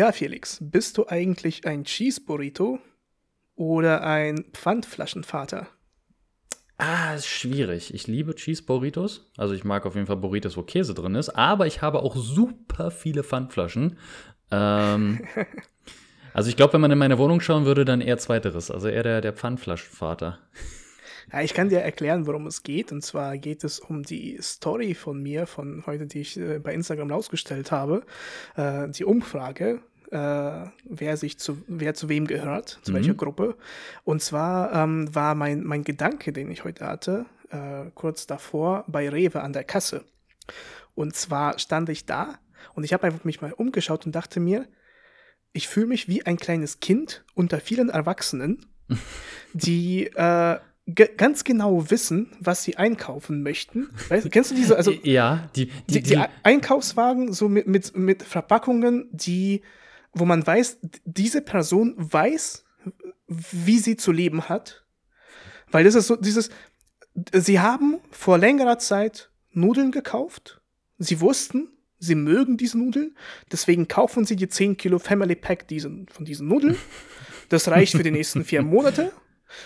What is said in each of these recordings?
Ja, Felix, bist du eigentlich ein Cheese Burrito oder ein Pfandflaschenvater? Ah, ist schwierig. Ich liebe Cheese Burritos. Also ich mag auf jeden Fall Burritos, wo Käse drin ist. Aber ich habe auch super viele Pfandflaschen. Ähm, also ich glaube, wenn man in meine Wohnung schauen würde, dann eher zweiteres. Also eher der, der Pfandflaschenvater. Ja, ich kann dir erklären, worum es geht. Und zwar geht es um die Story von mir, von heute, die ich äh, bei Instagram rausgestellt habe. Äh, die Umfrage, äh, wer sich zu, wer zu wem gehört, zu mhm. welcher Gruppe. Und zwar ähm, war mein, mein Gedanke, den ich heute hatte, äh, kurz davor bei Rewe an der Kasse. Und zwar stand ich da und ich habe einfach mich mal umgeschaut und dachte mir, ich fühle mich wie ein kleines Kind unter vielen Erwachsenen, die äh, ganz genau wissen, was sie einkaufen möchten. Weißt, kennst du diese? Also, ja, die, die, die, die Einkaufswagen so mit, mit, mit Verpackungen, die wo man weiß, diese Person weiß, wie sie zu leben hat. Weil das ist so dieses, sie haben vor längerer Zeit Nudeln gekauft. Sie wussten, sie mögen diese Nudeln. Deswegen kaufen sie die 10 Kilo Family Pack diesen, von diesen Nudeln. Das reicht für die nächsten vier Monate.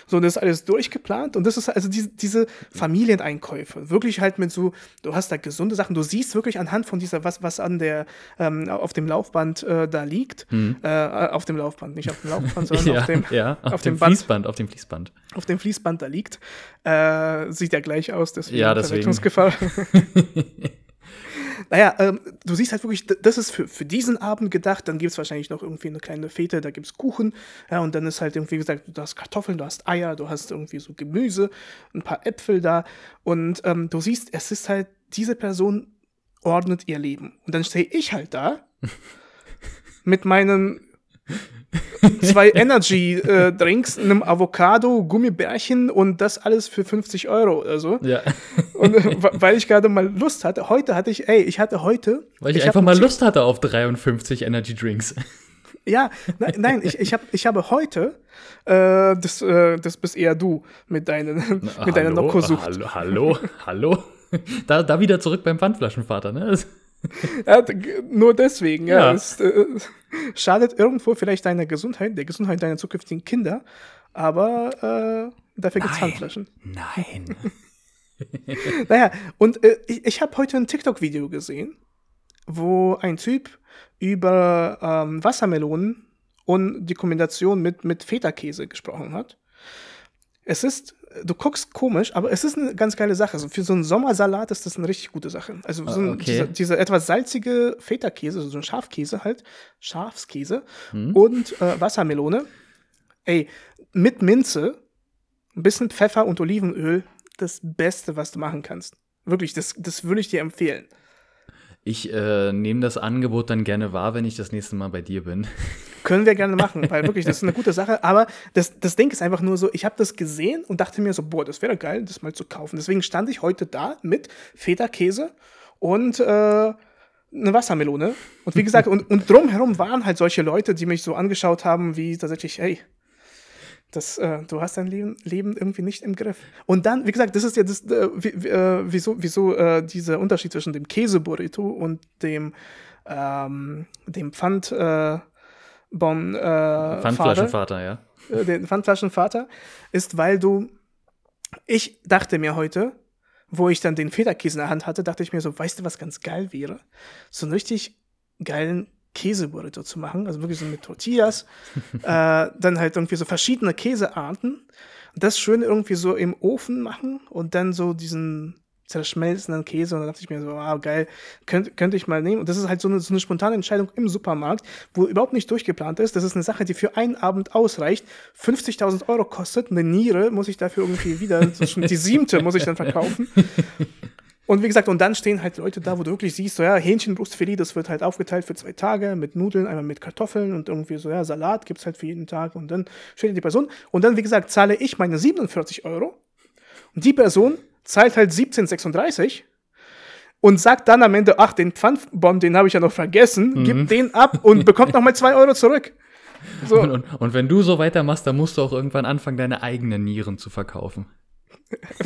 So, das ist alles durchgeplant und das ist also diese, diese Familieneinkäufe. Wirklich halt mit so, du hast da gesunde Sachen, du siehst wirklich anhand von dieser, was, was an der, ähm, auf dem Laufband äh, da liegt. Mhm. Äh, auf dem Laufband, nicht auf dem Laufband, sondern ja, auf dem, ja, auf, auf dem, dem Fließband, auf dem Fließband. Auf dem Fließband da liegt. Äh, sieht ja gleich aus, deswegen ja, deswegen. Naja, ähm, du siehst halt wirklich, das ist für, für diesen Abend gedacht. Dann gibt es wahrscheinlich noch irgendwie eine kleine Fete, da gibt es Kuchen. Ja, und dann ist halt irgendwie gesagt, du hast Kartoffeln, du hast Eier, du hast irgendwie so Gemüse, ein paar Äpfel da. Und ähm, du siehst, es ist halt, diese Person ordnet ihr Leben. Und dann stehe ich halt da mit meinen zwei Energy-Drinks, äh, einem Avocado, Gummibärchen und das alles für 50 Euro oder so. Ja. Und äh, weil ich gerade mal Lust hatte, heute hatte ich, ey, ich hatte heute. Weil ich, ich einfach mal Lust hatte auf 53 Energy-Drinks. Ja, nein, nein ich, ich, hab, ich habe heute, äh, das, äh, das bist eher du mit, deinen, Na, mit deiner Nocco-Sucht. Hallo, hallo, hallo. Da, da wieder zurück beim Pfandflaschenvater, ne? ja, nur deswegen, ja. ja. Es äh, schadet irgendwo vielleicht deiner Gesundheit, der Gesundheit deiner zukünftigen Kinder, aber äh, dafür gibt es Handflaschen. Nein. naja, und äh, ich, ich habe heute ein TikTok-Video gesehen, wo ein Typ über ähm, Wassermelonen und die Kombination mit, mit Feta-Käse gesprochen hat. Es ist du guckst komisch, aber es ist eine ganz geile Sache. Also für so einen Sommersalat ist das eine richtig gute Sache. Also so ein, okay. dieser, dieser, etwas salzige Feta-Käse, so ein Schafkäse halt, Schafskäse hm. und äh, Wassermelone. Ey, mit Minze, ein bisschen Pfeffer und Olivenöl, das Beste, was du machen kannst. Wirklich, das, das würde ich dir empfehlen. Ich äh, nehme das Angebot dann gerne wahr, wenn ich das nächste Mal bei dir bin. Können wir gerne machen, weil wirklich, das ist eine gute Sache. Aber das, das Ding ist einfach nur so, ich habe das gesehen und dachte mir so, boah, das wäre geil, das mal zu kaufen. Deswegen stand ich heute da mit Feta-Käse und äh, eine Wassermelone. Und wie gesagt, und, und drumherum waren halt solche Leute, die mich so angeschaut haben, wie tatsächlich, hey, das, äh, du hast dein Leben, Leben irgendwie nicht im Griff. Und dann, wie gesagt, das ist ja das, äh, äh, wieso, wieso äh, dieser Unterschied zwischen dem Käseburrito und dem, ähm, dem Pfand, äh, bon, äh, Pfandflaschenvater, ja. Äh, den Pfandflaschenvater, ist, weil du, ich dachte mir heute, wo ich dann den Federkäse in der Hand hatte, dachte ich mir so, weißt du, was ganz geil wäre? So einen richtig geilen Käseburrito zu machen, also wirklich so mit Tortillas, äh, dann halt irgendwie so verschiedene Käsearten, das schön irgendwie so im Ofen machen und dann so diesen zerschmelzenden Käse und dann dachte ich mir so, ah, geil, könnte könnt ich mal nehmen. Und das ist halt so eine, so eine spontane Entscheidung im Supermarkt, wo überhaupt nicht durchgeplant ist. Das ist eine Sache, die für einen Abend ausreicht, 50.000 Euro kostet, eine Niere muss ich dafür irgendwie wieder, so schon die siebte muss ich dann verkaufen. Und wie gesagt, und dann stehen halt Leute da, wo du wirklich siehst, so ja, Hähnchenbrustfilet, das wird halt aufgeteilt für zwei Tage mit Nudeln, einmal mit Kartoffeln und irgendwie so, ja, Salat gibt's halt für jeden Tag und dann steht die Person. Und dann, wie gesagt, zahle ich meine 47 Euro und die Person zahlt halt 17,36 und sagt dann am Ende, ach, den Pfandbon, den habe ich ja noch vergessen, mhm. gibt den ab und bekommt nochmal zwei Euro zurück. So. Und, und, und wenn du so weitermachst, dann musst du auch irgendwann anfangen, deine eigenen Nieren zu verkaufen.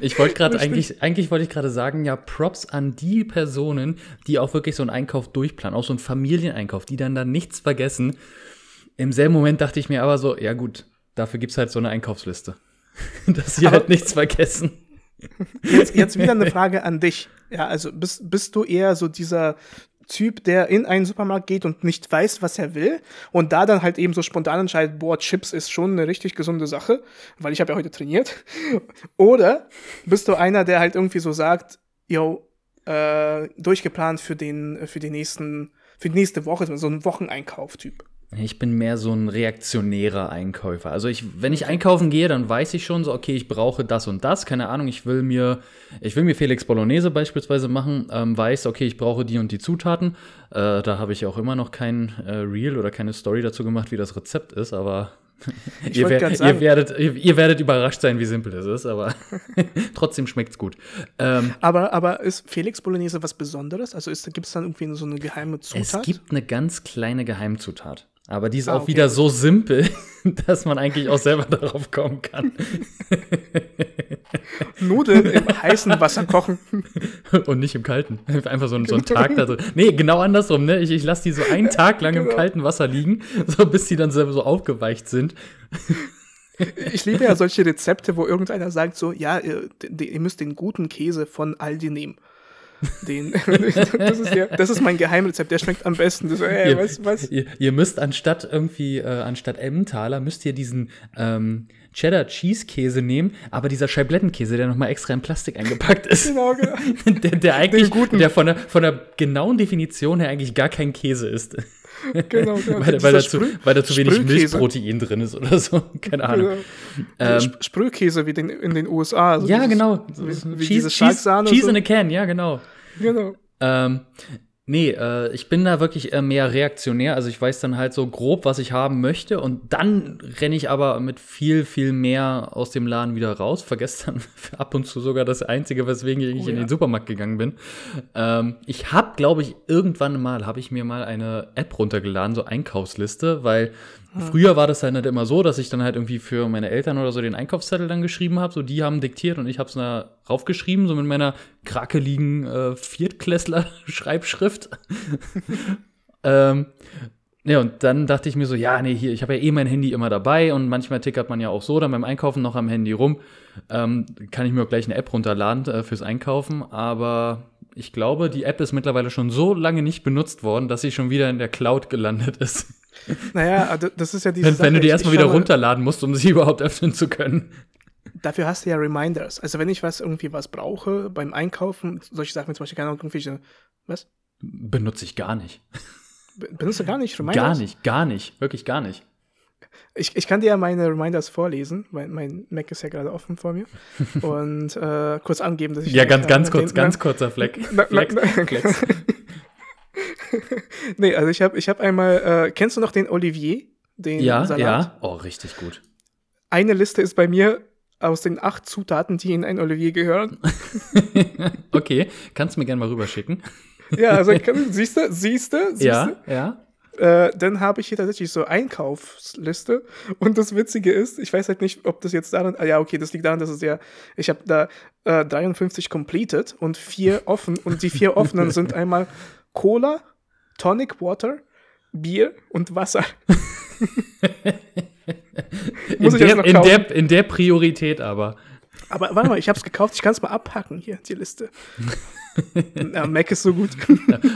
ich wollte gerade eigentlich, eigentlich wollte ich gerade sagen, ja, Props an die Personen, die auch wirklich so einen Einkauf durchplanen, auch so einen Familieneinkauf, die dann da nichts vergessen. Im selben Moment dachte ich mir aber so, ja gut, dafür gibt es halt so eine Einkaufsliste. Dass sie aber halt nichts vergessen. Jetzt, jetzt wieder eine Frage an dich. Ja, also bist, bist du eher so dieser Typ, der in einen Supermarkt geht und nicht weiß, was er will und da dann halt eben so spontan entscheidet, boah, Chips ist schon eine richtig gesunde Sache, weil ich habe ja heute trainiert. Oder bist du einer, der halt irgendwie so sagt, yo, äh, durchgeplant für den, für die nächsten, für die nächste Woche, so ein Wocheneinkauf-Typ. Ich bin mehr so ein reaktionärer Einkäufer. Also ich, wenn ich einkaufen gehe, dann weiß ich schon so, okay, ich brauche das und das. Keine Ahnung, ich will mir, ich will mir Felix Bolognese beispielsweise machen, ähm, weiß, okay, ich brauche die und die Zutaten. Äh, da habe ich auch immer noch kein äh, Reel oder keine Story dazu gemacht, wie das Rezept ist, aber ihr, wer, ihr, werdet, ihr, ihr, werdet überrascht sein, wie simpel es ist, aber trotzdem schmeckt es gut. Ähm, aber, aber ist Felix Bolognese was Besonderes? Also gibt es dann irgendwie so eine geheime Zutat? Es gibt eine ganz kleine Geheimzutat. Aber die ist ah, auch wieder so simpel, dass man eigentlich auch selber darauf kommen kann. Nudeln im heißen Wasser kochen. Und nicht im kalten. Einfach so, so einen Tag da drin. Nee, genau andersrum, ne? Ich, ich lasse die so einen Tag lang genau. im kalten Wasser liegen, so bis die dann selber so aufgeweicht sind. Ich liebe ja solche Rezepte, wo irgendeiner sagt so, ja, ihr, ihr müsst den guten Käse von Aldi nehmen. Den, das, ist ja, das ist mein Geheimrezept, der schmeckt am besten. Das, ey, ihr, was, was? Ihr, ihr, müsst anstatt irgendwie, äh, anstatt Emmentaler, müsst ihr diesen ähm, Cheddar Cheese Käse nehmen, aber dieser Scheiblettenkäse, der nochmal extra in Plastik eingepackt ist. Genau, genau. der, der eigentlich, der von der, von der genauen Definition her eigentlich gar kein Käse ist. Genau, genau. weil, weil, da zu, weil da zu wenig Milchprotein drin ist oder so. Keine Ahnung. Genau. Ähm, Sprühkäse wie den, in den USA. Also ja, genau. Wie, wie Cheese, Cheese, Cheese so. in a Can, ja, genau. Genau. Ähm, nee, äh, ich bin da wirklich äh, mehr reaktionär. Also ich weiß dann halt so grob, was ich haben möchte. Und dann renne ich aber mit viel, viel mehr aus dem Laden wieder raus. Vergesse dann ab und zu sogar das Einzige, weswegen ich oh, in ja. den Supermarkt gegangen bin. Ähm, ich habe, glaube ich, irgendwann mal, habe ich mir mal eine App runtergeladen, so Einkaufsliste, weil Früher war das dann halt immer so, dass ich dann halt irgendwie für meine Eltern oder so den Einkaufszettel dann geschrieben habe. So, die haben diktiert und ich habe es da raufgeschrieben, so mit meiner krakeligen äh, Viertklässler-Schreibschrift. ähm, ja, und dann dachte ich mir so, ja, nee, hier, ich habe ja eh mein Handy immer dabei und manchmal tickert man ja auch so dann beim Einkaufen noch am Handy rum. Ähm, kann ich mir auch gleich eine App runterladen äh, fürs Einkaufen, aber ich glaube, die App ist mittlerweile schon so lange nicht benutzt worden, dass sie schon wieder in der Cloud gelandet ist. Naja, also, das ist ja diese. Wenn, Sache, wenn du die erstmal wieder runterladen musst, um sie überhaupt öffnen zu können. Dafür hast du ja Reminders. Also wenn ich was irgendwie was brauche beim Einkaufen, solche Sachen, zum Beispiel keine Ahnung, irgendwelche, was? Benutze ich gar nicht. Benutze gar nicht Reminders? Gar nicht, gar nicht, wirklich gar nicht. Ich, ich kann dir ja meine Reminders vorlesen, weil mein Mac ist ja gerade offen vor mir. Und äh, kurz angeben, dass ich. Ja, ganz, ganz kurz, den, ganz kurzer Fleck. Flex, Flex. nee, also ich habe ich hab einmal, äh, kennst du noch den Olivier? Den ja, Salat? ja. Oh, richtig gut. Eine Liste ist bei mir aus den acht Zutaten, die in ein Olivier gehören. okay, kannst du mir gerne mal rüberschicken. ja, also siehst du, siehst du, Ja, ja. Äh, dann habe ich hier tatsächlich so Einkaufsliste. Und das Witzige ist, ich weiß halt nicht, ob das jetzt daran, ah ja, okay, das liegt daran, dass es ja, ich habe da äh, 53 completed und vier offen. Und die vier offenen sind einmal Cola, Tonic Water, Bier und Wasser. in, der, in, der, in der Priorität aber. Aber warte mal, ich habe es gekauft, ich kann es mal abhacken hier, die Liste. ja, Mac ist so gut.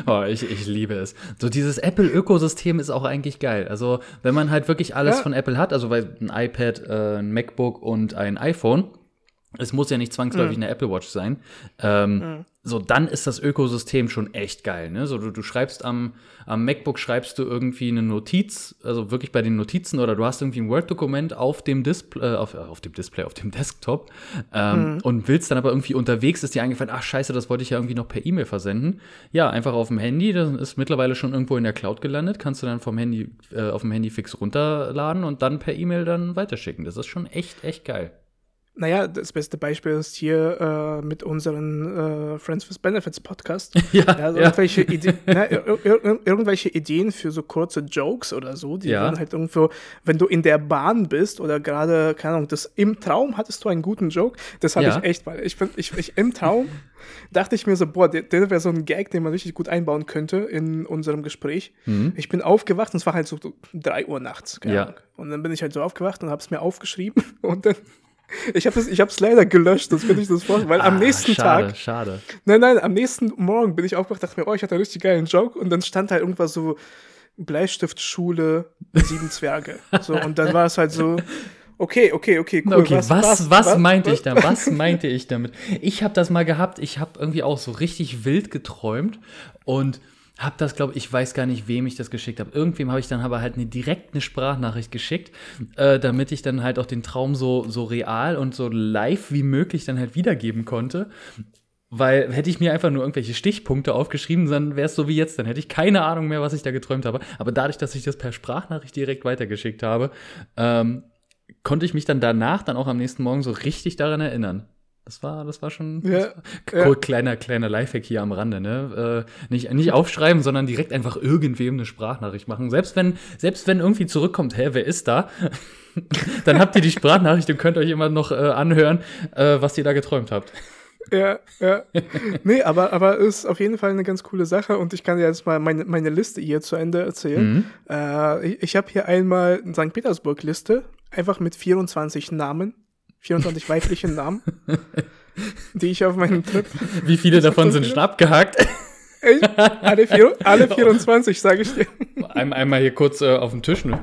oh, ich, ich liebe es. So dieses Apple-Ökosystem ist auch eigentlich geil. Also, wenn man halt wirklich alles ja. von Apple hat, also weil ein iPad, äh, ein MacBook und ein iPhone, es muss ja nicht zwangsläufig mhm. eine Apple Watch sein. Ähm, mhm. So, dann ist das Ökosystem schon echt geil. Ne? So, du, du schreibst am, am MacBook schreibst du irgendwie eine Notiz, also wirklich bei den Notizen, oder du hast irgendwie ein Word-Dokument auf dem Display, äh, auf, auf dem Display, auf dem Desktop ähm, mhm. und willst dann aber irgendwie unterwegs, ist dir eingefallen, ach scheiße, das wollte ich ja irgendwie noch per E-Mail versenden. Ja, einfach auf dem Handy, das ist mittlerweile schon irgendwo in der Cloud gelandet, kannst du dann vom Handy, äh, auf dem Handy fix runterladen und dann per E-Mail dann weiterschicken. Das ist schon echt, echt geil. Naja, das beste Beispiel ist hier äh, mit unseren äh, Friends with Benefits Podcast. Ja, also ja. Irgendwelche, Ide na, ir ir irgendwelche Ideen für so kurze Jokes oder so, die Ja. dann halt irgendwo, wenn du in der Bahn bist oder gerade, keine Ahnung, das, im Traum hattest du einen guten Joke. Das habe Ja. ich echt, weil ich, bin- ich, ich im Traum dachte ich mir so, boah, der, der wäre so ein Gag, den man richtig gut einbauen könnte in unserem Gespräch. Ich bin aufgewacht und es war halt so 3 Uhr nachts. keine Ja. Ahnung. Und dann bin ich halt so aufgewacht und habe es mir aufgeschrieben und dann ich habe es leider gelöscht, das könnte ich das vorstellen, weil am Ah, nächsten schade, Tag, Schade. nein, nein, am nächsten Morgen bin ich aufgewacht, dachte mir, oh, ich hatte einen richtig geilen Joke und dann stand halt irgendwas so Bleistiftschule, sieben Zwerge. So, und dann war es halt so, okay, okay, okay, cool. Okay, was, was, meinte ich da? Was meinte ich damit? Ich habe das mal gehabt. Ich habe irgendwie auch so richtig wild geträumt und habe das, glaube ich, weiß gar nicht, wem ich das geschickt habe. Irgendwem habe ich dann aber halt eine, direkt eine Sprachnachricht geschickt, äh, damit ich dann halt auch den Traum so, so real und so live wie möglich dann halt wiedergeben konnte. Weil hätte ich mir einfach nur irgendwelche Stichpunkte aufgeschrieben, dann wäre es so wie jetzt. Dann hätte ich keine Ahnung mehr, was ich da geträumt habe. Aber dadurch, dass ich das per Sprachnachricht direkt weitergeschickt habe, ähm, konnte ich mich dann danach, dann auch am nächsten Morgen so richtig daran erinnern. Das war, das war schon Ja, das war, ja. kleiner, kleiner Lifehack hier am Rande, ne? Äh, nicht, nicht aufschreiben, sondern direkt einfach irgendwem eine Sprachnachricht machen. Selbst wenn, selbst wenn irgendwie zurückkommt, hä, wer ist da? dann habt ihr die Sprachnachricht und könnt euch immer noch äh, anhören, äh, was ihr da geträumt habt. Ja, ja. Nee, aber, aber ist auf jeden Fall eine ganz coole Sache und ich kann dir jetzt mal meine, meine Liste hier zu Ende erzählen. Äh, ich ich habe hier einmal eine St. Petersburg-Liste, einfach mit 24 Namen, 24 weiblichen Namen, die ich auf meinem Trip. Wie viele davon sind schon abgehakt? Echt? Alle, vier, alle 24, sage ich dir. Ein, einmal hier kurz äh, auf den Tisch, ne?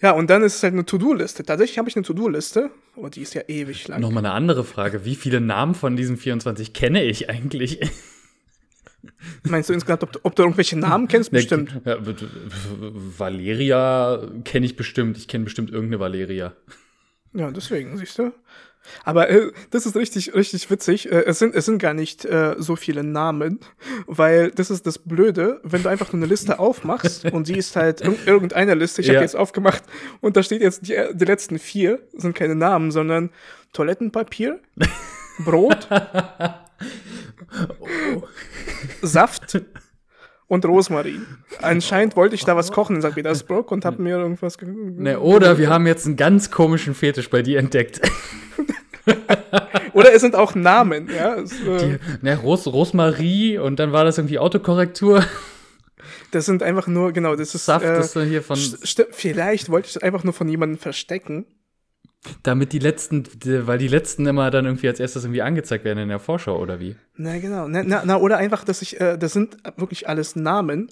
Ja, und dann ist es halt eine To-Do-Liste. Tatsächlich habe ich eine To-Do-Liste, aber die ist ja ewig lang. Nochmal eine andere Frage. Wie viele Namen von diesen 24 kenne ich eigentlich? Meinst du insgesamt, ob du, ob du irgendwelche Namen kennst? Bestimmt. Ja, Valeria kenne ich bestimmt. Ich kenne bestimmt irgendeine Valeria. Ja, deswegen, siehst du. Aber äh, das ist richtig, richtig witzig. Äh, es, sind, es sind gar nicht äh, so viele Namen, weil das ist das Blöde, wenn du einfach nur eine Liste aufmachst und sie ist halt irg irgendeine Liste, ich Ja. habe jetzt aufgemacht und da steht jetzt, die, die letzten vier sind keine Namen, sondern Toilettenpapier, Brot, Saft und Rosmarin. Anscheinend wollte ich da was kochen in St. Petersburg und habe mir irgendwas ge- Ne, oder wir haben jetzt einen ganz komischen Fetisch bei dir entdeckt. Oder es sind auch Namen, ja. Es, äh, ne, Ros Rosmarie und dann war das irgendwie Autokorrektur. Das sind einfach nur, genau, das ist. Saft äh, ist dann hier von, vielleicht wollte ich das einfach nur von jemandem verstecken. Damit die letzten, weil die letzten immer dann irgendwie als erstes irgendwie angezeigt werden in der Vorschau oder wie? Na, genau. Na, na, na, oder einfach, dass ich, äh, das sind wirklich alles Namen.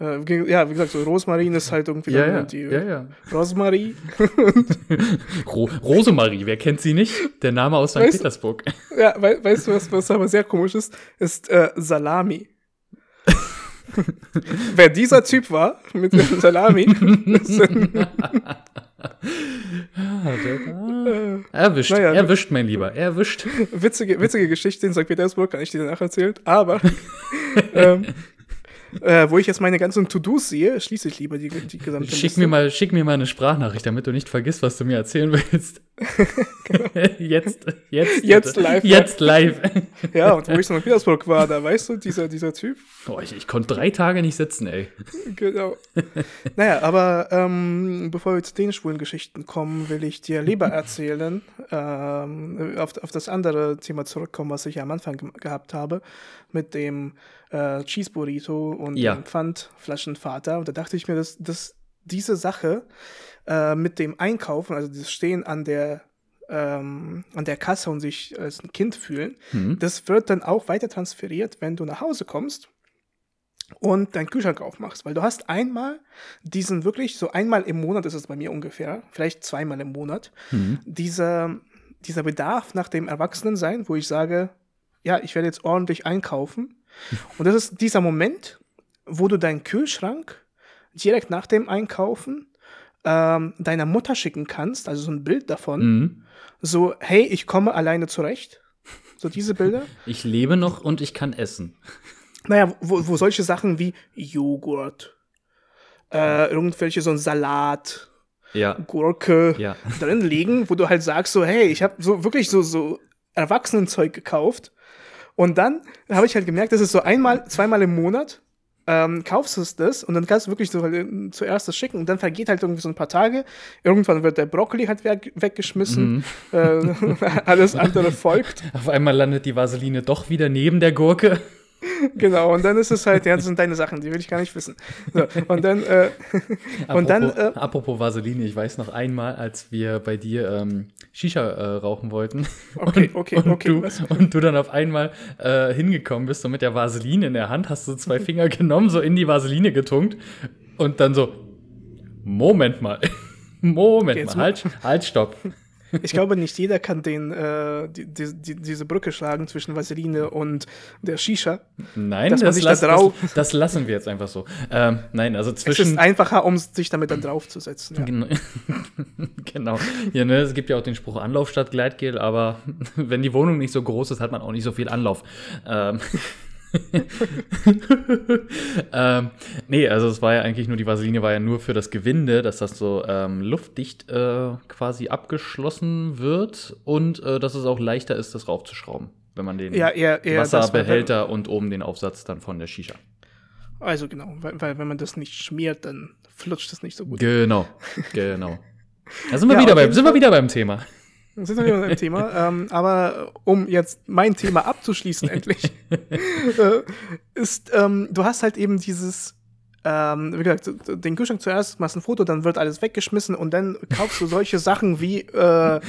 Äh, ja, wie gesagt, so Rosmarin ist halt irgendwie Ja, ja, die ja, ja. Rosmarie. Ro Rosemarie, wer kennt sie nicht? Der Name aus St. Weißt Petersburg. ja, wei weißt du, was, was aber sehr komisch ist? Ist äh, Salami. Wer dieser Typ war mit dem Salami, Erwischt, Naja. erwischt, mein Lieber, erwischt. witzige, witzige Geschichte in St. Petersburg, kann ich dir danach erzählen. Aber ähm, äh, wo ich jetzt meine ganzen To-Dos sehe, schließe ich lieber die, die gesamte Schick Liste. mir, mal, schick mir mal eine Sprachnachricht, damit du nicht vergisst, was du mir erzählen willst. jetzt, jetzt, Jetzt bitte. live, Jetzt live. Ja, und wo ich in St. Petersburg war, da weißt du, dieser, dieser Typ. Boah, ich, ich konnte drei Tage nicht sitzen, ey. Genau. naja, aber ähm, bevor wir zu den schwulen Geschichten kommen, will ich dir lieber erzählen, ähm, auf, auf das andere Thema zurückkommen, was ich ja am Anfang ge gehabt habe, mit dem äh, Cheese Burrito und Ja. Pfandflaschenvater. Und da dachte ich mir, dass, dass diese Sache äh, mit dem Einkaufen, also das Stehen an der ähm, an der Kasse und sich als ein Kind fühlen, Hm. das wird dann auch weiter transferiert, wenn du nach Hause kommst und deinen Kühlschrank aufmachst, weil du hast einmal diesen wirklich, so einmal im Monat ist es bei mir ungefähr, vielleicht zweimal im Monat, Hm. dieser, dieser Bedarf nach dem Erwachsenensein, wo ich sage, ja, ich werde jetzt ordentlich einkaufen. Und das ist dieser Moment, wo du deinen Kühlschrank direkt nach dem Einkaufen ähm, deiner Mutter schicken kannst, also so ein Bild davon, Mhm. so, hey, ich komme alleine zurecht. So diese Bilder. Ich lebe noch und ich kann essen. Naja, wo, wo solche Sachen wie Joghurt, äh, irgendwelche so ein Salat, Ja. Gurke Ja. drin liegen, wo du halt sagst so, hey, ich habe so wirklich so so Erwachsenenzeug gekauft und dann habe ich halt gemerkt, das ist so einmal, zweimal im Monat ähm, kaufst du das und dann kannst du wirklich so halt, äh, zuerst das schicken und dann vergeht halt irgendwie so ein paar Tage. Irgendwann wird der Brokkoli halt weg, weggeschmissen, äh, alles andere folgt. Auf einmal landet die Vaseline doch wieder neben der Gurke. Genau, und dann ist es halt, ja, das sind deine Sachen, die will ich gar nicht wissen. So, und dann, äh, und dann, apropos, äh, apropos Vaseline, ich weiß noch einmal, als wir bei dir ähm, Shisha äh, rauchen wollten. Okay, und, okay, und okay, Du, was? und du dann auf einmal äh, hingekommen bist, so mit der Vaseline in der Hand, hast du zwei Finger genommen, so in die Vaseline getunkt und dann so, Moment mal. Moment Jetzt mal, halt, halt, stopp. Ich glaube, nicht jeder kann den, äh, die, die, die, diese Brücke schlagen zwischen Vaseline und der Shisha. Nein, Dass das, lass, da drauf- das, das lassen wir jetzt einfach so. Ähm, nein, also Es ist zwischen. einfacher, um sich damit dann draufzusetzen. Ja. Genau. genau. Ja, ne, es gibt ja auch den Spruch Anlauf statt Gleitgel, aber wenn die Wohnung nicht so groß ist, hat man auch nicht so viel Anlauf. Ähm. ähm, nee, also es war ja eigentlich nur, die Vaseline war ja nur für das Gewinde, dass das so ähm, luftdicht äh, quasi abgeschlossen wird und äh, dass es auch leichter ist, das raufzuschrauben, wenn man den Ja, eher, eher Wasserbehälter und oben den Aufsatz dann von der Shisha. Also genau, weil, weil wenn man das nicht schmiert, dann flutscht das nicht so gut. Genau, genau. Da sind wir, Ja, wieder, beim, sind wir wieder beim Thema. Das ist natürlich ein Thema. ähm, aber um jetzt mein Thema abzuschließen, endlich, äh, ist, ähm, du hast halt eben dieses, ähm, wie gesagt, den Kühlschrank zuerst, machst ein Foto, dann wird alles weggeschmissen und dann kaufst du solche Sachen wie äh,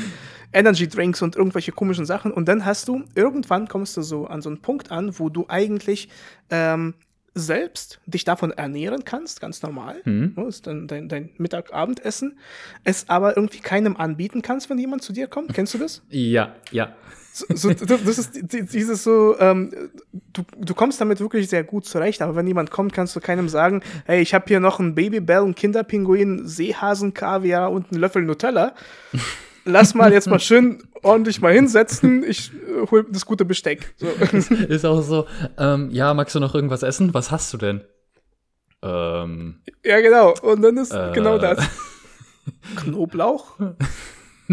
Energy Drinks und irgendwelche komischen Sachen und dann hast du, irgendwann kommst du so an so einen Punkt an, wo du eigentlich ähm, selbst dich davon ernähren kannst, ganz normal. Mhm. Das ist dann dein, dein Mittag-Abendessen. Es aber irgendwie keinem anbieten kannst, wenn jemand zu dir kommt. Kennst du das? Ja, ja. So, so, das ist die- dieses so, ähm, du, du kommst damit wirklich sehr gut zurecht, aber wenn jemand kommt, kannst du keinem sagen, hey, ich habe hier noch einen Babybell, einen Kinderpinguin, Seehasen, Kaviar und einen Löffel Nutella. Lass mal jetzt mal schön ordentlich mal hinsetzen, ich äh, hol das gute Besteck. So. Ist auch so, ähm, ja, magst du noch irgendwas essen? Was hast du denn? Ähm, Ja, genau. Und dann ist Äh. genau das. Knoblauch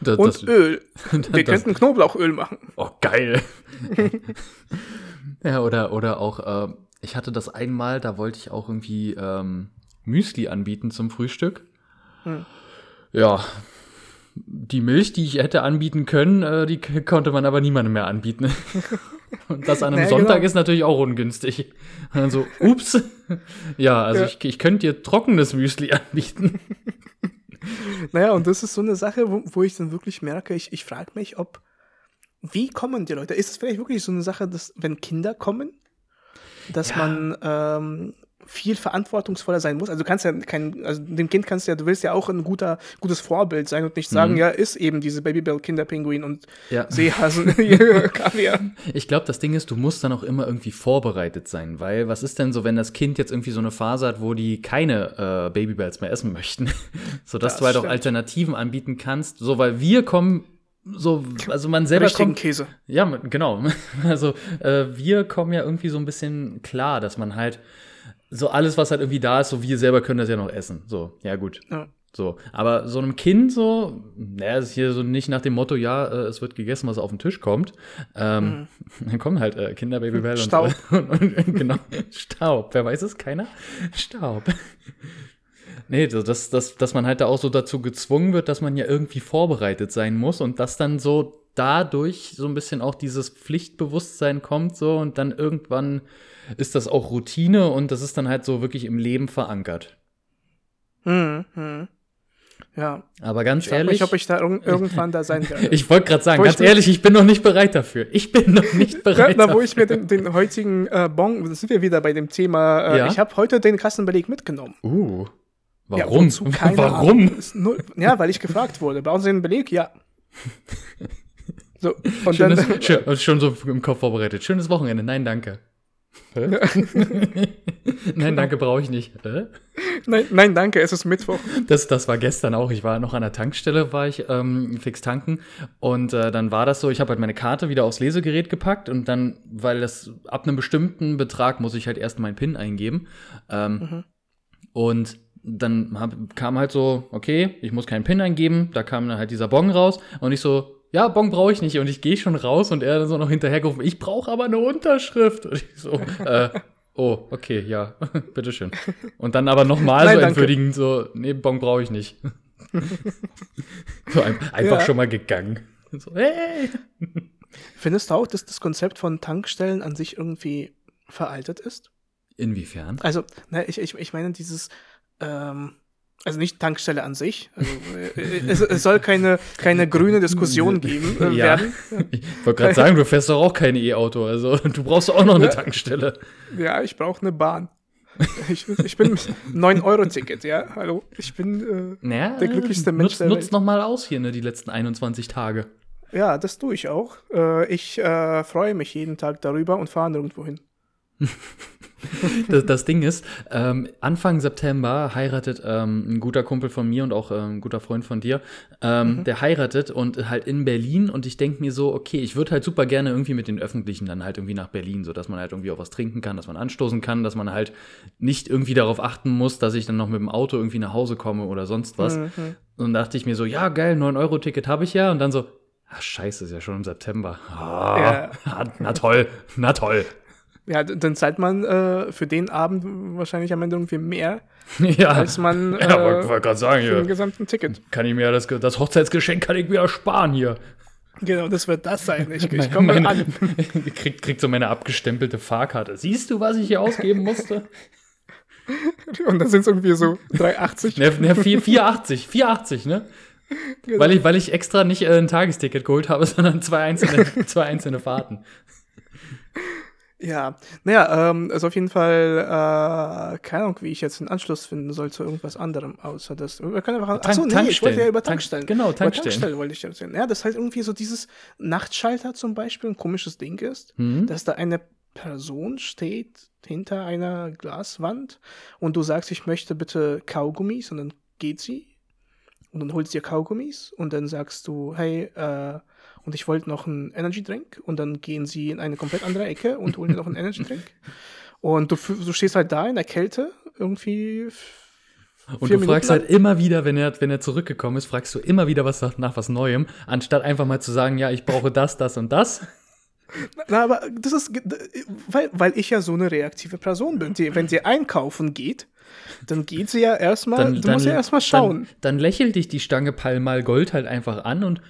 das, und das, Öl. Wir das- könnten Knoblauchöl machen. Oh, geil. ja, oder, oder auch, ähm, ich hatte das einmal, da wollte ich auch irgendwie ähm, Müsli anbieten zum Frühstück. Hm. Ja, die Milch, die ich hätte anbieten können, äh, die konnte man aber niemandem mehr anbieten. Und das an einem Ja, Sonntag genau. ist natürlich auch ungünstig. Und dann so, ups. ja, also Ja. Ich, ich könnte dir trockenes Müsli anbieten. Naja, und das ist so eine Sache, wo, wo ich dann wirklich merke, ich, ich frage mich, ob, wie kommen die Leute? Ist es vielleicht wirklich so eine Sache, dass, wenn Kinder kommen, dass Ja. man ähm, viel verantwortungsvoller sein muss? Also du kannst ja kein, also dem Kind kannst du ja, du willst ja auch ein guter, gutes Vorbild sein und nicht sagen, Mhm. ja, ist eben diese Babybell Kinderpinguin und Ja. Seehasen, Kaviar. Ich glaube, das Ding ist, du musst dann auch immer irgendwie vorbereitet sein, weil was ist denn so, wenn das Kind jetzt irgendwie so eine Phase hat, wo die keine äh, Babybells mehr essen möchten, so dass Das du halt auch stimmt. Alternativen anbieten kannst, so weil wir kommen so, also man selber Richtigen kommt, Käse. ja, genau. Also äh, wir kommen ja irgendwie so ein bisschen klar, dass man halt so alles, was halt irgendwie da ist, so wir selber können das ja noch essen. So, ja gut. Ja. So, aber so einem Kind so, naja, ist hier so nicht nach dem Motto, ja, äh, es wird gegessen, was auf den Tisch kommt. Ähm, Dann kommen halt äh, Kinder, Babybell und, Mhm. Staub. und, und, und genau, Staub. Wer weiß es? Keiner? Staub. Nee, so, dass, dass, dass man halt da auch so dazu gezwungen wird, dass man ja irgendwie vorbereitet sein muss und dass dann so dadurch so ein bisschen auch dieses Pflichtbewusstsein kommt so und dann irgendwann ist das auch Routine und das ist dann halt so wirklich im Leben verankert. Hm, hm. Ja, Aber ganz ich ehrlich, mich, ob ich da irg irgendwann da sein werde. ich wollte gerade sagen, Wo ganz ehrlich, ich bin noch nicht bereit dafür. Ich bin noch nicht bereit Na, wo dafür. ich mir den, den heutigen äh, Bon, da sind wir wieder bei dem Thema, äh, Ja? ich habe heute den Kassenbeleg mitgenommen. Uh, Ja, warum? wozu? Keine warum? Null, ja, weil ich gefragt wurde. Brauchen Sie einen Beleg? Ja. So, und dann, Schönes, schön, schon so im Kopf vorbereitet. Schönes Wochenende. Nein, danke. Nein, danke, brauche ich nicht. Hä? nein, nein, danke, es ist Mittwoch. Das, das war gestern auch. Ich war noch an der Tankstelle, war ich ähm, fix tanken. Und äh, dann war das so, ich habe halt meine Karte wieder aufs Lesegerät gepackt und dann, weil das ab einem bestimmten Betrag muss ich halt erst meinen PIN eingeben. Ähm, Und dann hab, kam halt so, okay, ich muss keinen PIN eingeben, da kam dann halt dieser Bon raus und ich so, ja, Bon brauche ich nicht und ich gehe schon raus und er dann so noch hinterhergerufen, ich brauche aber eine Unterschrift. Und ich so, äh, oh, okay, ja, bitteschön. Und dann aber nochmal so danke. entwürdigend, so, nee, Bon brauche ich nicht. so ein, einfach Ja. schon mal gegangen. So, hey. Findest du auch, dass das Konzept von Tankstellen an sich irgendwie veraltet ist? Inwiefern? Also, ne, ich, ich, ich meine dieses, ähm, also nicht Tankstelle an sich. Also, äh, es, es soll keine, keine grüne Diskussion geben äh, Ja. werden. Ich wollte gerade sagen, du fährst doch auch kein E-Auto, also du brauchst auch noch eine. Tankstelle. Ja, ich brauche eine Bahn. Ich, ich bin 9-Euro-Ticket, ja. Hallo. Ich bin, Naja, Der glücklichste Mensch nutzt, der nutzt Welt. noch mal aus hier, ne, die letzten 21 Tage. äh, ja, das tue ich auch. Äh, ich äh, freue mich jeden Tag darüber und fahre nirgendwo hin. Das, das Ding ist, ähm, Anfang September heiratet ähm, ein guter Kumpel von mir und auch ähm, ein guter Freund von dir, ähm, der heiratet und halt in Berlin und ich denke mir so, okay, ich würde halt super gerne irgendwie mit den Öffentlichen dann halt irgendwie nach Berlin, so dass man halt irgendwie auch was trinken kann, dass man anstoßen kann, dass man halt nicht irgendwie darauf achten muss, dass ich dann noch mit dem Auto irgendwie nach Hause komme oder sonst was. Mhm. Und dachte ich mir so, ja geil, 9-Euro-Ticket habe ich ja und dann so, ach scheiße, ist ja schon im September. Ah, Ja. na, na toll, na toll. Ja, dann zahlt man äh, für den Abend wahrscheinlich am Ende irgendwie mehr, ja, als man äh, ja wollte wollt gerade sagen, für hier. den gesamten Ticket. kann ich mir das, das Hochzeitsgeschenk kann ich mir ersparen hier. Genau, das wird das sein. Ich, ich komme an. kriegt, kriegt so meine abgestempelte Fahrkarte. Siehst du, was ich hier ausgeben musste? Und dann sind es irgendwie so 3,80. ne, ne, 4, 480, 480, ne? Genau. Weil, ich, weil ich extra nicht äh, ein Tagesticket geholt habe, sondern zwei einzelne, zwei einzelne Fahrten. Ja, naja, ähm, also auf jeden Fall, äh, keine Ahnung, wie ich jetzt einen Anschluss finden soll zu irgendwas anderem, außer das. Wir können einfach. Achso, nee, ich wollte ja über Tank- Tankstellen. genau, Über Tankstellen. Tankstellen wollte ich erzählen. Ja, das halt irgendwie so dieses Nachtschalter zum Beispiel ein komisches Ding ist, Mhm. dass da eine Person steht hinter einer Glaswand und du sagst, ich möchte bitte Kaugummis und dann geht sie und dann holst du dir Kaugummis und dann sagst du, hey, äh, und ich wollte noch einen Energy Drink und dann gehen sie in eine komplett andere Ecke und holen dir noch einen Energy Drink. Und du, du stehst halt da in der Kälte irgendwie. Und du fragst halt immer wieder, wenn er, wenn er zurückgekommen ist, fragst du immer wieder was nach, nach was Neuem, anstatt einfach mal zu sagen, ja, ich brauche das, das und das. Na, aber das ist, weil, weil ich ja so eine reaktive Person bin. Die, wenn sie einkaufen geht, dann geht sie ja erstmal, du musst ja erstmal schauen. Dann, dann lächelt dich die Stange Palmal Gold halt einfach an und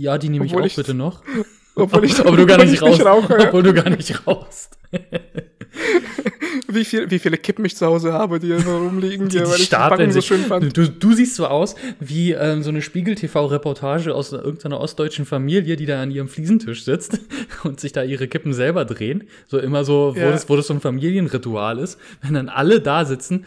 ja, die nehme ich Obwohl auch ich- bitte noch. obwohl ich, aber du gar obwohl nicht ich raus, rauche. obwohl du gar nicht raust. Wie, viel, wie viele Kippen ich zu Hause habe, die hier so rumliegen, hier, Die weil ich die stapeln Packung so schön fand. Du, du siehst so aus wie ähm, so eine Spiegel-TV-Reportage aus irgendeiner ostdeutschen Familie, die da an ihrem Fliesentisch sitzt und sich da ihre Kippen selber drehen. So immer so, wo, Ja. das, wo das so ein Familienritual ist. Wenn dann alle da sitzen.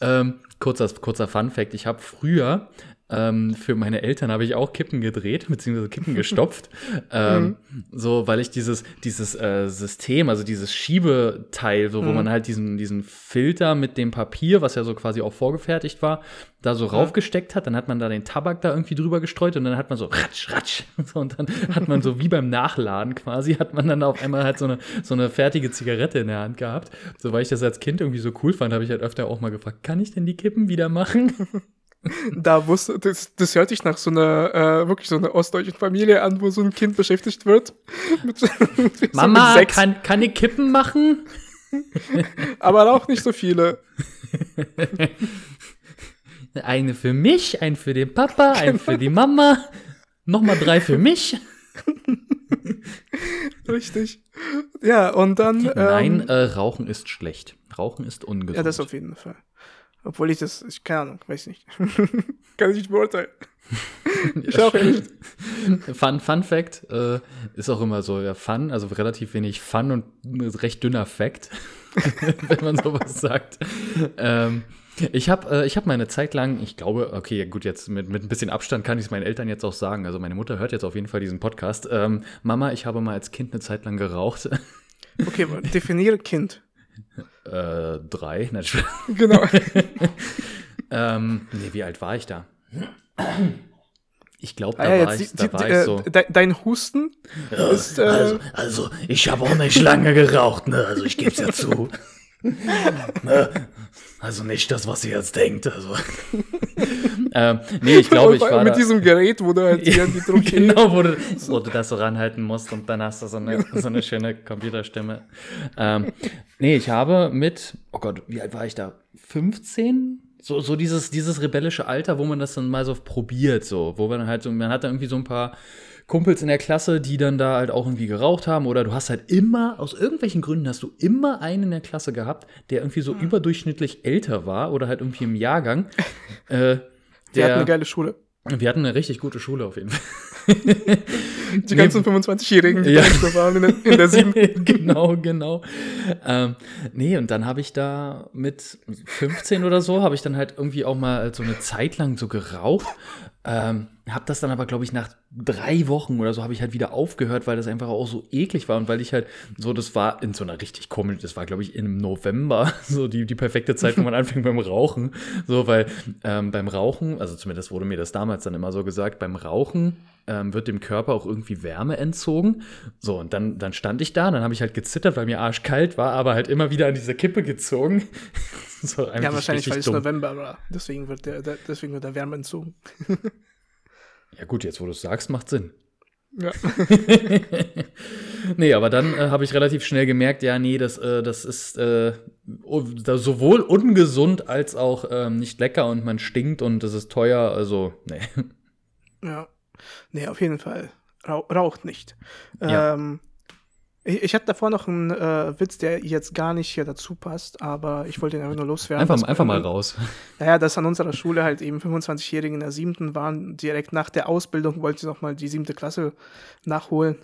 Ähm, kurzer, kurzer Fun-Fact: Ich habe früher ähm, für meine Eltern habe ich auch Kippen gedreht, beziehungsweise Kippen gestopft. ähm, So, weil ich dieses, dieses äh, System, also dieses Schiebeteil, so, wo man halt diesen, diesen Filter mit dem Papier, was ja so quasi auch vorgefertigt war, da so raufgesteckt hat, dann hat man da den Tabak da irgendwie drüber gestreut und dann hat man so ratsch, ratsch. So, und dann hat man so wie beim Nachladen quasi, hat man dann auf einmal halt so eine, so eine fertige Zigarette in der Hand gehabt. So, weil ich das als Kind irgendwie so cool fand, habe ich halt öfter auch mal gefragt, kann ich denn die Kippen wieder machen? Da wusste, das, das hört sich nach so einer, äh, wirklich so einer ostdeutschen Familie an, wo so ein Kind beschäftigt wird. mit, so Mama, sechs, kann, kann ich Kippen machen? aber auch nicht so viele. Eine für mich, ein für den Papa, ein für die Mama, nochmal drei für mich. Richtig. Ja, und dann. Nein, Ähm, äh, Rauchen ist schlecht. Rauchen ist ungesund. ja, das auf jeden Fall. Obwohl ich das, ich keine Ahnung, weiß nicht. Kann ich nicht beurteilen. Ich auch nicht. Fun, Fun Fact äh, ist auch immer so, ja, Fun, also relativ wenig Fun und recht dünner Fact, wenn man sowas sagt. Ähm, ich habe äh, ich hab meine Zeit lang, ich glaube, okay, ja gut, jetzt mit, mit ein bisschen Abstand kann ich es meinen Eltern jetzt auch sagen. Also meine Mutter hört jetzt auf jeden Fall diesen Podcast. Ähm, Mama, ich habe mal als Kind eine Zeit lang geraucht. Okay, definiere Kind. Äh, drei, Spaß. Genau. ähm, nee, wie alt war ich da? Ich glaube, da, Ah, ja, war, ich, die, da war die, ich äh, so. de, dein Husten ist. Äh, Also, also ich habe auch nicht lange geraucht, ne? Also ich gebe es ja zu. Also nicht das, was ihr jetzt denkt. Also. ähm, nee, ich glaube, ich war Mit da, diesem Gerät, wo du halt hier die Druck genau, wo du, wo du das so ranhalten musst und dann hast du so eine, so eine schöne Computerstimme. Ähm, nee, ich habe mit, oh Gott, wie alt war ich da? 15? So, so dieses, dieses rebellische Alter, wo man das dann mal so probiert, so, wo man halt so, man hat da irgendwie so ein paar Kumpels in der Klasse, die dann da halt auch irgendwie geraucht haben, oder du hast halt immer, aus irgendwelchen Gründen hast du immer einen in der Klasse gehabt, der irgendwie so überdurchschnittlich älter war oder halt irgendwie im Jahrgang. Äh, Wir hatten eine der, geile Schule. wir hatten eine richtig gute Schule auf jeden Fall. Die ganzen 25-Jährigen, die Ja. da waren in der, in der sieben. genau, genau. Ähm, nee, und dann habe ich da mit 15 oder so, habe ich dann halt irgendwie auch mal so eine Zeit lang so geraucht. Ähm, habe das dann aber, glaube ich, nach drei Wochen oder so habe ich halt wieder aufgehört, weil das einfach auch so eklig war und weil ich halt so, das war in so einer richtig komisch, das war, glaube ich, im November, so die, die perfekte Zeit, wo man anfängt beim Rauchen. So, weil ähm, beim Rauchen, also zumindest wurde mir das damals dann immer so gesagt, beim Rauchen ähm, wird dem Körper auch irgendwie Wärme entzogen. So, und dann, dann stand ich da, dann habe ich halt gezittert, weil mir arschkalt war, aber halt immer wieder an diese Kippe gezogen. so, Ja, wahrscheinlich, weil es. November war. Deswegen wird der, der, deswegen wird der Wärme entzogen. Ja, gut, jetzt wo du es sagst, macht Sinn. Ja. nee, aber dann äh, habe ich relativ schnell gemerkt, ja, nee, das, äh, das ist äh, sowohl ungesund als auch ähm, nicht lecker und man stinkt und es ist teuer, also, nee. Ja. Nee, auf jeden Fall. Rauch, raucht nicht. Ja. Ähm, ich, ich hatte davor noch einen äh, Witz, der jetzt gar nicht hier dazu passt, aber ich wollte ihn einfach nur loswerden. Einfach, einfach mal raus. Naja, dass an unserer Schule halt eben 25-Jährige in der siebten waren, direkt nach der Ausbildung wollte sie noch mal die siebte Klasse nachholen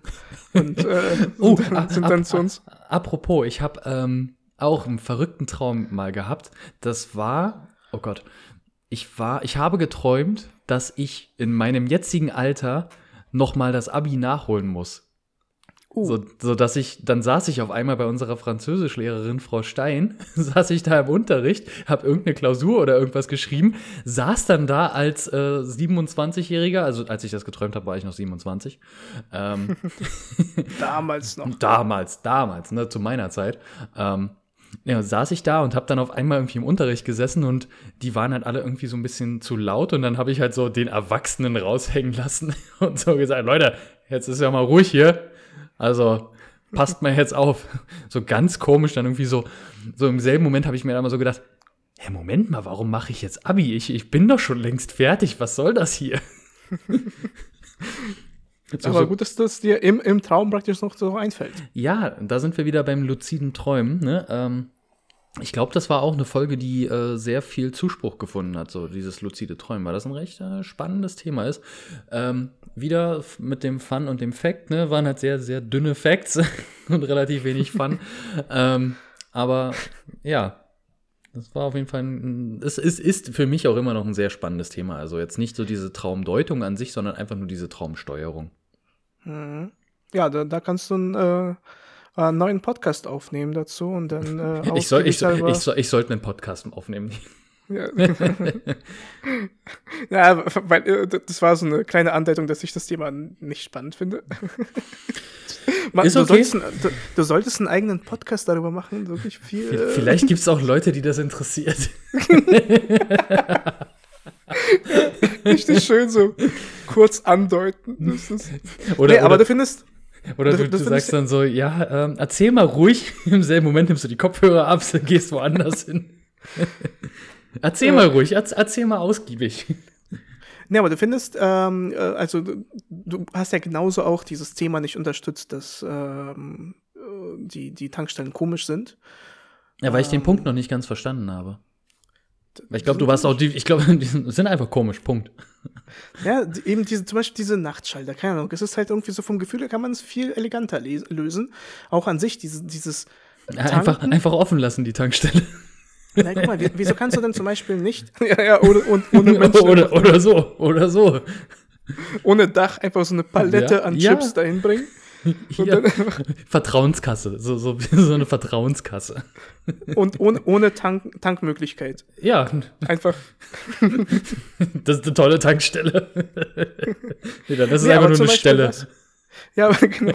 und äh, Oh, und ah, sind dann zu uns. Apropos, ich habe ähm, auch einen verrückten Traum mal gehabt. Das war, oh Gott, ich war, ich habe geträumt, dass ich in meinem jetzigen Alter noch mal das Abi nachholen muss. Uh, So, so dass ich, dann saß ich auf einmal bei unserer Französischlehrerin Frau Stein, saß ich da im Unterricht, habe irgendeine Klausur oder irgendwas geschrieben, saß dann da als äh, 27-Jähriger, also als ich das geträumt habe, war ich noch 27. Ähm, damals noch. damals, damals, ne, zu meiner Zeit. Ähm, ja, saß ich da und habe dann auf einmal irgendwie im Unterricht gesessen und die waren halt alle irgendwie so ein bisschen zu laut und dann habe ich halt so den Erwachsenen raushängen lassen und so gesagt, Leute, jetzt ist ja mal ruhig hier. Also passt mal jetzt auf. So ganz komisch dann irgendwie so, so im selben Moment habe ich mir dann mal so gedacht, hä, Moment mal, warum mache ich jetzt Abi? Ich, ich bin doch schon längst fertig. Was soll das hier? So- aber gut, dass das dir im, im Traum praktisch noch so einfällt. Ja, da sind wir wieder beim luziden Träumen. Ne? Ähm, ich glaube, das war auch eine Folge, die äh, sehr viel Zuspruch gefunden hat, so dieses luzide Träumen, weil das ein recht äh, spannendes Thema ist. Ähm, wieder mit dem Fun und dem Fact, ne, waren halt sehr, sehr dünne Facts und relativ wenig Fun. ähm, aber ja, das war auf jeden Fall ein, es ist, ist für mich auch immer noch ein sehr spannendes Thema. Also jetzt nicht so diese Traumdeutung an sich, sondern einfach nur diese Traumsteuerung. Mhm. Ja, da, da kannst du einen, äh, einen neuen Podcast aufnehmen dazu und dann äh, Ich, soll, ich, soll, ich, soll, ich sollte einen Podcast aufnehmen. Ja. ja, weil äh, das war so eine kleine Andeutung, dass ich das Thema nicht spannend finde. Man, Ist du, okay. solltest, einen- du, du solltest einen eigenen Podcast darüber machen, wirklich viel. äh, Vielleicht gibt es auch Leute, die das interessiert. richtig schön so kurz andeuten. Das ist, Oder, nee, aber oder, du findest, oder das- du, das du sagst dann so, ja, ähm, erzähl mal ruhig. Im selben Moment nimmst du die Kopfhörer ab, gehst woanders hin. erzähl mal ruhig, erz- erzähl mal ausgiebig. nee, aber du findest, ähm, äh, also du, du hast ja genauso auch dieses Thema nicht unterstützt, dass ähm, äh, die, die Tankstellen komisch sind. Ja, weil ich den Ähm, Punkt noch nicht ganz verstanden habe. Ich glaube, du warst auch die, ich glaube, die sind einfach komisch, Punkt. Ja, eben diese, zum Beispiel diese Nachtschalter, keine Ahnung. Es ist halt irgendwie so vom Gefühl, her kann man es viel eleganter lösen. Auch an sich, diese, dieses. Einfach, Tanken. einfach offen lassen, die Tankstelle. Na, guck mal, wie- wieso kannst du denn zum Beispiel nicht. ja, ja, ohne, ohne, ohne Menschen, oder, oder so, oder so. ohne Dach einfach so eine Palette Ja, an ja. Chips dahin bringen. Ja. Vertrauenskasse, so, so, so eine Vertrauenskasse. und ohne, ohne Tank, Tankmöglichkeit. Ja, Einfach. das ist eine tolle Tankstelle. das ist Nee, einfach nur eine Beispiel Stelle. das. Ja, aber genau.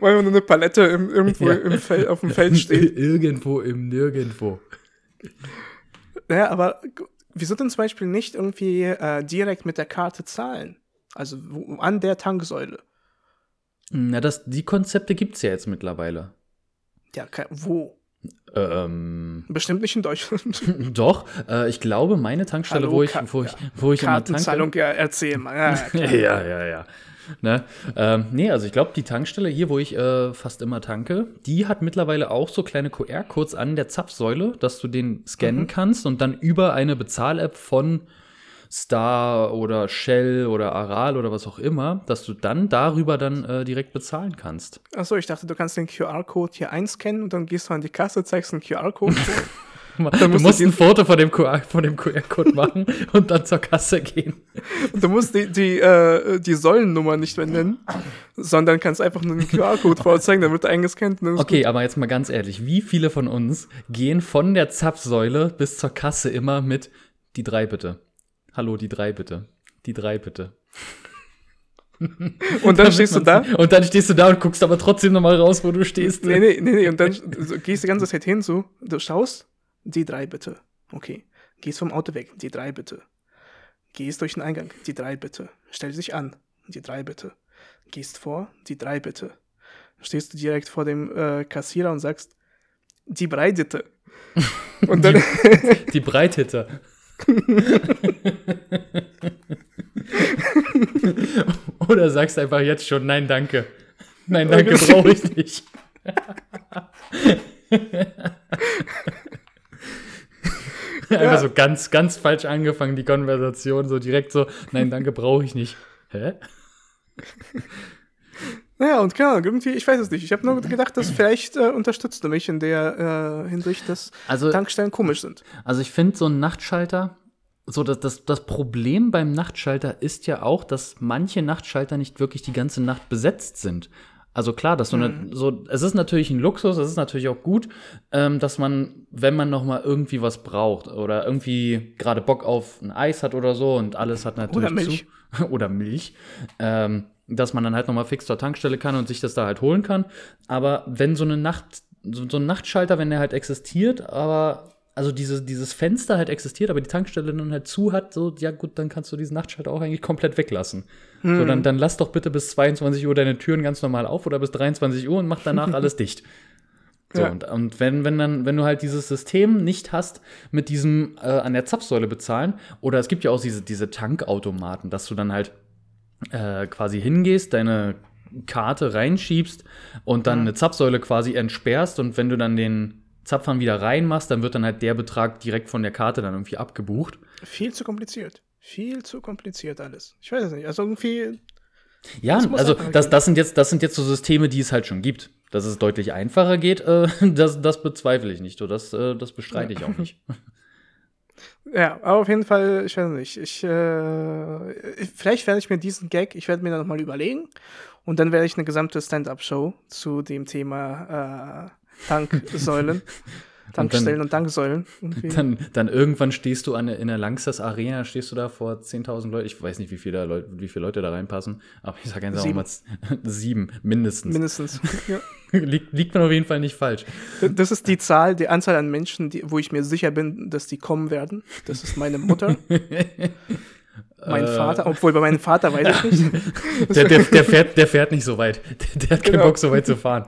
Weil nur eine Palette im, irgendwo Ja. im Fel auf dem Feld steht. Irgendwo im Nirgendwo. Ja, aber wieso denn zum Beispiel nicht irgendwie äh, direkt mit der Karte zahlen? Also wo, an der Tanksäule. Na, das, die Konzepte gibt's ja jetzt mittlerweile. Ja, wo? Ähm, Bestimmt nicht in Deutschland. doch, äh, ich glaube, meine Tankstelle, Hallo, wo ich, wo ich, wo ich immer tanke. Kartenzahlung, ja, erzähl mal. Ja, ja, klar. ja, ja, ja. Ne? Ähm, nee, also ich glaube, die Tankstelle hier, wo ich äh, fast immer tanke, die hat mittlerweile auch so kleine QR-Codes an der Zapfsäule, dass du den scannen kannst und dann über eine Bezahl-App von Star oder Shell oder Aral oder was auch immer, dass du dann darüber dann äh, direkt bezahlen kannst. Achso, ich dachte, du kannst den QR-Code hier einscannen und dann gehst du an die Kasse, zeigst einen QR-Code. Du musst ein Foto von dem QR-Code machen und dann zur Kasse gehen. du musst die, die, äh, die Säulennummer nicht mehr nennen, sondern kannst einfach nur einen QR-Code vorzeigen, dann wird eingescannt. Okay, aber jetzt mal ganz ehrlich, wie viele von uns gehen von der Zapfsäule bis zur Kasse immer mit die drei bitte? Hallo, die drei bitte. Die drei bitte. Und dann stehst du da. Und dann stehst du da und guckst aber trotzdem nochmal raus, wo du stehst. Nee, nee, nee, nee. Und dann gehst die ganze Zeit hin, so, du schaust, die drei bitte. Okay. Gehst vom Auto weg, die drei bitte. Gehst durch den Eingang, die drei bitte. Stell dich an, die drei bitte. Gehst vor, die drei bitte. Stehst du direkt vor dem äh, Kassierer und sagst, die drei bitte. Und dann, Die Breithitter. Oder sagst einfach jetzt schon, nein, danke. Nein, danke, brauche ich nicht. Einfach so ganz, ganz falsch angefangen, die Konversation, so direkt so, nein, danke, brauche ich nicht. Hä? Naja, und keine Ahnung, irgendwie, ich weiß es nicht. Ich habe nur gedacht, dass vielleicht äh, unterstützt du mich in der äh, Hinsicht, dass Also, Tankstellen komisch sind. Also ich finde so ein Nachtschalter, so das, das, das Problem beim Nachtschalter ist ja auch, dass manche Nachtschalter nicht wirklich die ganze Nacht besetzt sind. Also klar, dass so eine, so, es ist natürlich ein Luxus, es ist natürlich auch gut, ähm, dass man, wenn man noch mal irgendwie was braucht oder irgendwie gerade Bock auf ein Eis hat oder so und alles hat natürlich Oder Milch. zu oder Milch, ähm, dass man dann halt noch mal fix zur Tankstelle kann und sich das da halt holen kann. Aber wenn so eine Nacht, so, so ein Nachtschalter, wenn der halt existiert, aber also diese, dieses Fenster halt existiert, aber die Tankstelle dann halt zu hat, so, ja gut, dann kannst du diesen Nachtschalter auch eigentlich komplett weglassen. So, dann, dann lass doch bitte bis 22 Uhr deine Türen ganz normal auf oder bis 23 Uhr und mach danach alles dicht. So, Ja. und, und wenn, wenn dann, wenn du halt dieses System nicht hast mit diesem äh, an der Zapfsäule bezahlen, oder es gibt ja auch diese, diese Tankautomaten, dass du dann halt äh, quasi hingehst, deine Karte reinschiebst und dann eine Zapfsäule quasi entsperrst und wenn du dann den Zapfhahn wieder reinmachst, dann wird dann halt der Betrag direkt von der Karte dann irgendwie abgebucht. Viel zu kompliziert. Viel zu kompliziert alles. Ich weiß es nicht. Also irgendwie, Ja, also das, das, sind jetzt, das sind jetzt so Systeme, die es halt schon gibt. Dass es deutlich einfacher geht, äh, das, das bezweifle ich nicht. So, das, äh, das bestreite ich auch nicht. ja, aber auf jeden Fall, ich weiß nicht. Ich, äh, ich- vielleicht werde ich mir diesen Gag, ich werde mir dann nochmal überlegen und dann werde ich eine gesamte Stand-up-Show zu dem Thema äh, Tanksäulen, Tankstellen und Tanksäulen. irgendwie. Dann, dann irgendwann stehst du an, in der Langsess Arena, stehst du da vor 10.000 Leuten. Ich weiß nicht, wie viele, Leute, wie viele Leute da reinpassen, aber ich sage einfach mal sieben, mindestens. Mindestens. ja. liegt, liegt man auf jeden Fall nicht falsch. Das ist die Zahl, die Anzahl an Menschen, die, wo ich mir sicher bin, dass die kommen werden. Das ist meine Mutter, mein Äh. Vater, obwohl bei meinem Vater weiß ich nicht. Der, der, der, fährt, der fährt nicht so weit. Der, der hat keinen Genau. Bock, so weit zu fahren.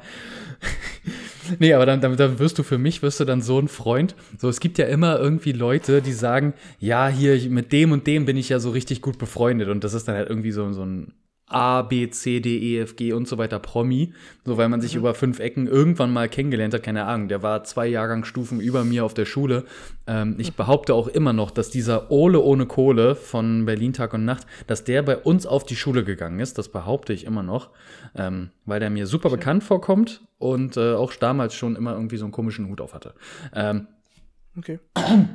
Nee, aber dann, dann, dann wirst du für mich, wirst du dann so ein Freund. So, es gibt ja immer irgendwie Leute, die sagen, ja, hier, mit dem und dem bin ich ja so richtig gut befreundet. Und das ist dann halt irgendwie so, so ein A, B, C, D, E, F, G und so weiter Promi. So, weil man sich über fünf Ecken irgendwann mal kennengelernt hat. Keine Ahnung, der war zwei Jahrgangsstufen über mir auf der Schule. Ähm, ich behaupte auch immer noch, dass dieser Ole ohne Kohle von Berlin Tag und Nacht, dass der bei uns auf die Schule gegangen ist. Das behaupte ich immer noch. Ähm, weil der mir super bekannt vorkommt und äh, auch damals schon immer irgendwie so einen komischen Hut auf hatte. Ähm, Okay.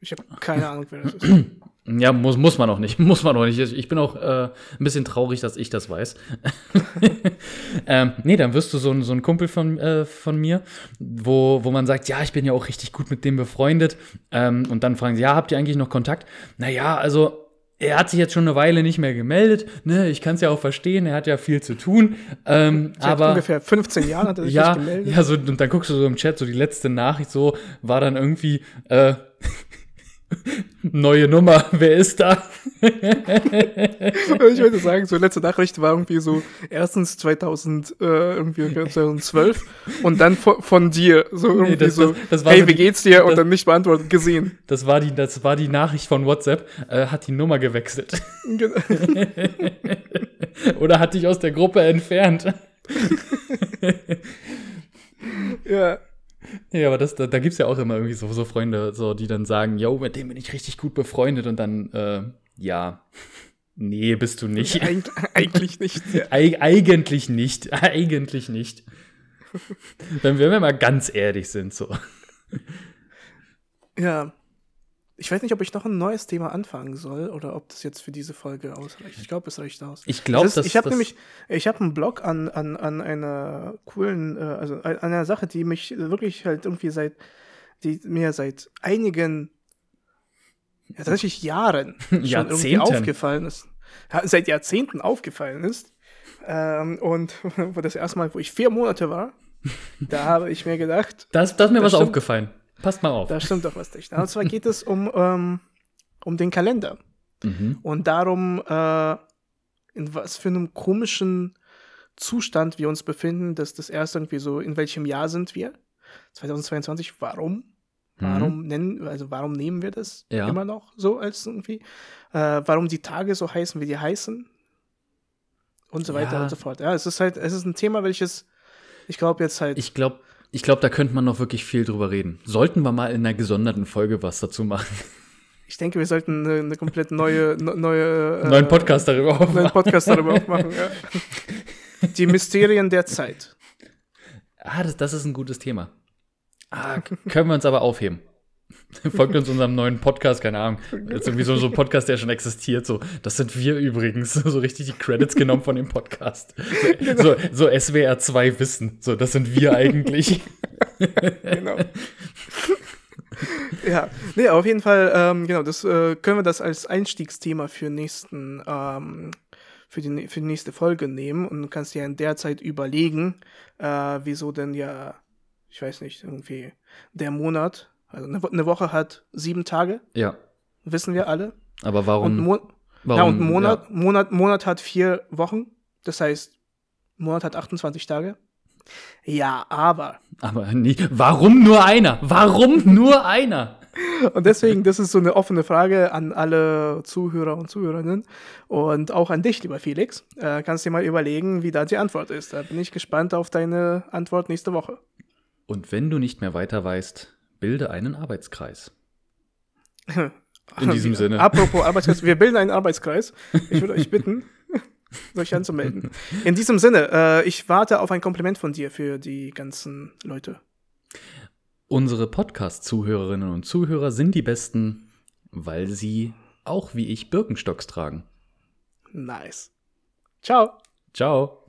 Ich habe keine Ahnung, wer das ist. ja, muss, muss man auch nicht. Muss man auch nicht. Ich bin auch äh, ein bisschen traurig, dass ich das weiß. ähm, nee, dann wirst du so ein, so ein Kumpel von, äh, von mir, wo, wo man sagt, ja, ich bin ja auch richtig gut mit dem befreundet. Ähm, und dann fragen sie, ja, habt ihr eigentlich noch Kontakt? Naja, also er hat sich jetzt schon eine Weile nicht mehr gemeldet. Ne, ich kann es ja auch verstehen, er hat ja viel zu tun. Ähm, Seit aber ungefähr 15 Jahren hat er sich ja, nicht gemeldet. ja, so und dann guckst du so im Chat so die letzte Nachricht so war dann irgendwie äh, neue Nummer, wer ist da? ich würde sagen, so letzte Nachricht war irgendwie so erstens 2000, äh, irgendwie 2012 und dann von, von dir, so irgendwie das- so, das- das war hey, so wie geht's dir? Und dann nicht beantwortet, gesehen. Das war die, das war die Nachricht von WhatsApp. Äh, hat die Nummer gewechselt oder hat dich aus der Gruppe entfernt? ja. Ja, aber das, da, da gibt es ja auch immer irgendwie so, so Freunde, so, die dann sagen, yo, mit dem bin ich richtig gut befreundet und dann, äh, ja, nee, bist du nicht. Eig eigentlich nicht. Eig eigentlich nicht, eigentlich nicht. Wenn wir wenn wir mal ganz ehrlich sind, so. ja. Ich weiß nicht, ob ich noch ein neues Thema anfangen soll oder ob das jetzt für diese Folge ausreicht. Ich glaube, es reicht aus. Ich glaube, Das ich habe nämlich, ich habe einen Blog an, an, an einer coolen, äh, also an einer Sache, die mich wirklich halt irgendwie seit, die mir seit einigen, ja, tatsächlich Jahren schon irgendwie Jahrzehnten. aufgefallen ist. Seit Jahrzehnten aufgefallen ist. Ähm, und wo das erste Mal, wo ich vier Monate war, da habe ich mir gedacht, Da ist, da ist mir was stimmt. aufgefallen. Passt mal auf. da stimmt doch was nicht. Und zwar geht es um, ähm, um den Kalender Mhm. und darum, äh, in was für einem komischen Zustand wir uns befinden, dass das erst irgendwie so, in welchem Jahr sind wir? 2022, warum? Warum nennen, also warum nehmen wir das Ja. immer noch so als irgendwie? Äh, warum die Tage so heißen, wie die heißen? Und so weiter Ja. und so fort. Ja, es ist halt, es ist ein Thema, welches ich glaube jetzt halt. Ich glaube, ich glaub, da könnte man noch wirklich viel drüber reden. Sollten wir mal in einer gesonderten Folge was dazu machen. Ich denke, wir sollten eine, eine komplett neue, ne- neue äh, Neuen Podcast darüber neuen aufmachen. Podcast darüber aufmachen. Ja. Die Mysterien der Zeit. Ah, das, das ist ein gutes Thema. Ah, können wir uns aber aufheben. Folgt uns unserem neuen Podcast, keine Ahnung. Jetzt irgendwie so, so ein Podcast, der schon existiert. So, das sind wir übrigens. So richtig die Credits genommen von dem Podcast. So, so SWR 2 Wissen. So, das sind wir eigentlich. Genau. ja, nee, auf jeden Fall, ähm, genau, das äh, können wir das als Einstiegsthema für nächsten, ähm, für die, für die nächste Folge nehmen und du kannst dir in der Zeit überlegen, äh, wieso denn ja, ich weiß nicht, irgendwie der Monat, also eine, Wo- eine Woche hat sieben Tage, Ja, wissen wir alle. aber Und, warum? Mo warum ja, und Monat, ja. Monat, Monat hat vier Wochen, das heißt, Monat hat 28 Tage. Ja, aber Aber nie, warum nur einer? Warum nur einer? Und deswegen, das ist so eine offene Frage an alle Zuhörer und Zuhörerinnen und auch an dich, lieber Felix. Äh, kannst dir mal überlegen, wie da die Antwort ist. Da bin ich gespannt auf deine Antwort nächste Woche. Und wenn du nicht mehr weiter weißt, bilde einen Arbeitskreis. In diesem Sinne. Apropos Arbeitskreis, wir bilden einen Arbeitskreis. Ich würde euch bitten, euch anzumelden. In diesem Sinne, äh, ich warte auf ein Kompliment von dir für die ganzen Leute. Unsere Podcast-Zuhörerinnen und Zuhörer sind die besten, weil sie auch wie ich Birkenstocks tragen. Nice. Ciao. Ciao.